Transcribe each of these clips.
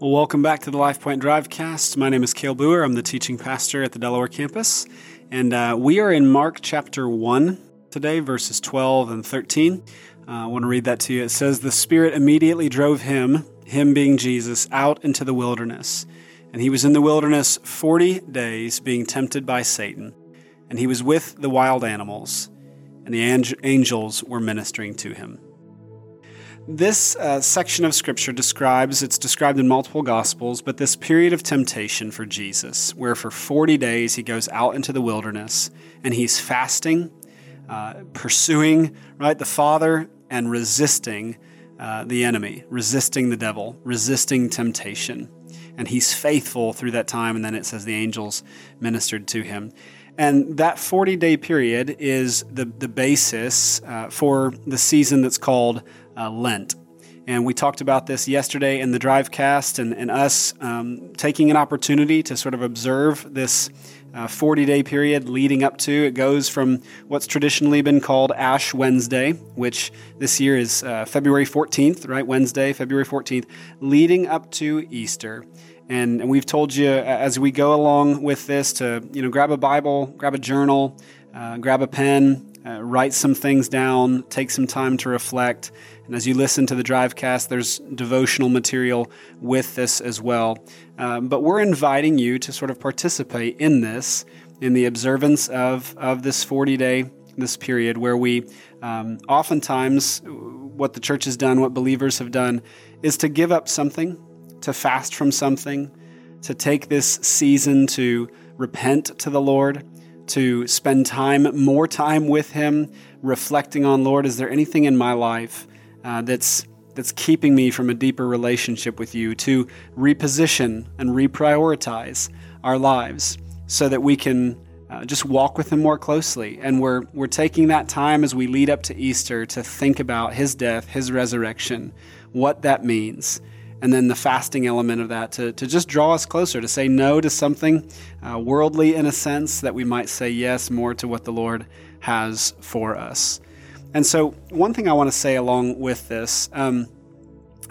Well, welcome back to the Life Point Drivecast. My name is Kale Booher. I'm the teaching pastor at the Delaware campus. And uh, we are in Mark chapter 1 today, verses 12 and 13. Uh, I want to read that to you. It says, The Spirit immediately drove him, him being Jesus, out into the wilderness. And he was in the wilderness 40 days, being tempted by Satan. And he was with the wild animals, and the angels were ministering to him. This uh, section of scripture describes, it's described in multiple gospels, but this period of temptation for Jesus, where for 40 days he goes out into the wilderness and he's fasting, uh, pursuing, right, the Father and resisting uh, the enemy, resisting the devil, resisting temptation. And he's faithful through that time, and then it says the angels ministered to him. And that 40 day period is the, the basis uh, for the season that's called uh, Lent. And we talked about this yesterday in the Drivecast and, and us um, taking an opportunity to sort of observe this 40 uh, day period leading up to. It goes from what's traditionally been called Ash Wednesday, which this year is uh, February 14th, right? Wednesday, February 14th, leading up to Easter. And, and we've told you as we go along with this to you know grab a Bible, grab a journal, uh, grab a pen, uh, write some things down, take some time to reflect. And as you listen to the Drivecast, there's devotional material with this as well. Um, but we're inviting you to sort of participate in this, in the observance of, of this 40 day, this period where we um, oftentimes, what the church has done, what believers have done, is to give up something, to fast from something, to take this season to repent to the Lord to spend time, more time with Him, reflecting on, Lord, is there anything in my life uh, that's that's keeping me from a deeper relationship with you? To reposition and reprioritize our lives so that we can uh, just walk with Him more closely. And we're we're taking that time as we lead up to Easter to think about His death, His resurrection, what that means and then the fasting element of that to, to just draw us closer, to say no to something uh, worldly in a sense, that we might say yes more to what the Lord has for us. And so, one thing I want to say along with this um,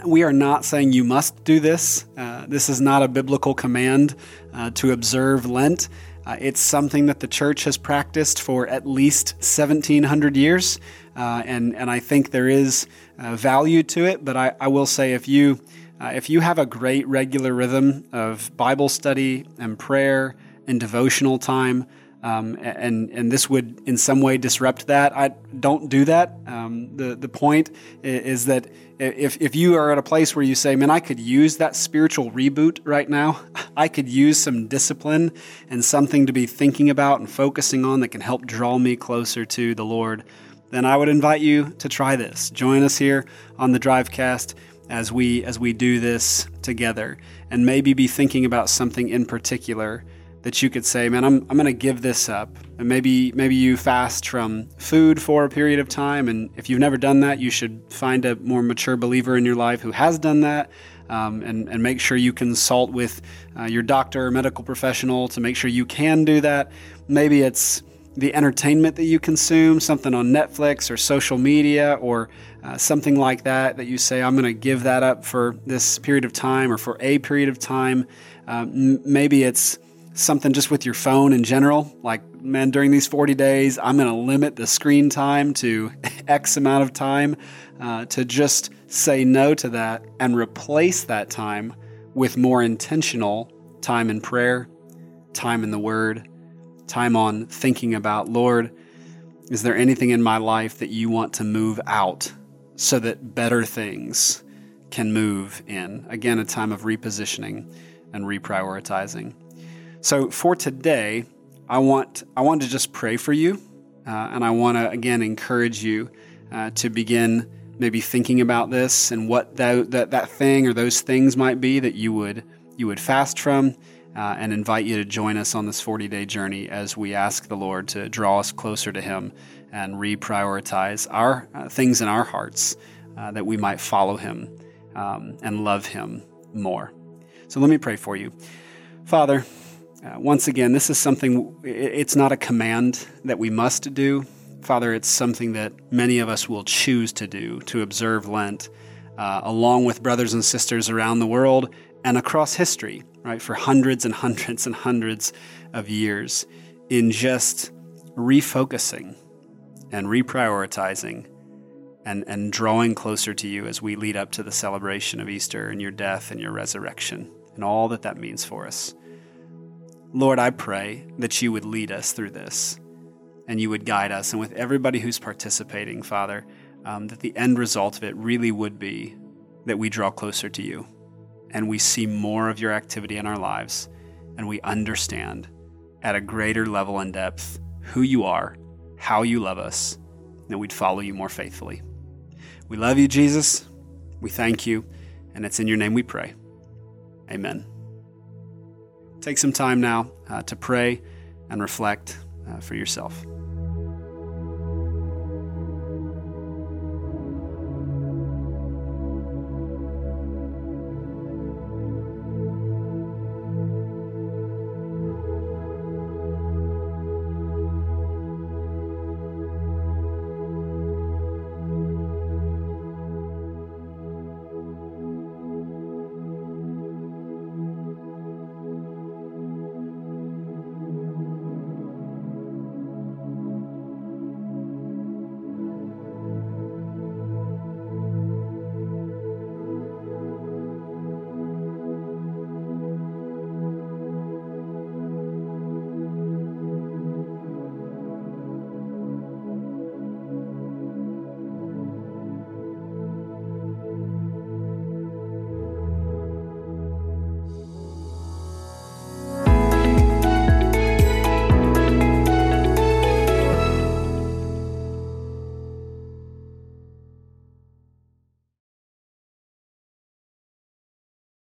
we are not saying you must do this. Uh, this is not a biblical command uh, to observe Lent. Uh, it's something that the church has practiced for at least 1700 years, uh, and, and I think there is uh, value to it. But I, I will say if you uh, if you have a great regular rhythm of Bible study and prayer and devotional time, um, and and this would in some way disrupt that. I don't do that. Um, the the point is that if if you are at a place where you say, "Man, I could use that spiritual reboot right now. I could use some discipline and something to be thinking about and focusing on that can help draw me closer to the Lord," then I would invite you to try this. Join us here on the Drivecast as we as we do this together and maybe be thinking about something in particular that you could say man i'm, I'm going to give this up. And maybe maybe you fast from food for a period of time and if you've never done that you should find a more mature believer in your life who has done that um, and, and make sure you consult with uh, your doctor or medical professional to make sure you can do that. Maybe it's the entertainment that you consume, something on Netflix or social media or uh, something like that, that you say, I'm going to give that up for this period of time or for a period of time. Um, maybe it's something just with your phone in general, like, man, during these 40 days, I'm going to limit the screen time to X amount of time uh, to just say no to that and replace that time with more intentional time in prayer, time in the Word time on thinking about, Lord, is there anything in my life that you want to move out so that better things can move in? Again, a time of repositioning and reprioritizing. So for today, I want I want to just pray for you, uh, and I want to again encourage you uh, to begin maybe thinking about this and what that, that that thing or those things might be that you would you would fast from uh, and invite you to join us on this 40 day journey as we ask the Lord to draw us closer to Him and reprioritize our uh, things in our hearts uh, that we might follow Him um, and love Him more. So let me pray for you. Father, uh, once again, this is something, it's not a command that we must do. Father, it's something that many of us will choose to do to observe Lent. Uh, along with brothers and sisters around the world and across history, right, for hundreds and hundreds and hundreds of years in just refocusing and reprioritizing and, and drawing closer to you as we lead up to the celebration of Easter and your death and your resurrection and all that that means for us. Lord, I pray that you would lead us through this and you would guide us. And with everybody who's participating, Father, um, that the end result of it really would be that we draw closer to you and we see more of your activity in our lives and we understand at a greater level and depth who you are, how you love us, and we'd follow you more faithfully. We love you, Jesus. We thank you, and it's in your name we pray. Amen. Take some time now uh, to pray and reflect uh, for yourself.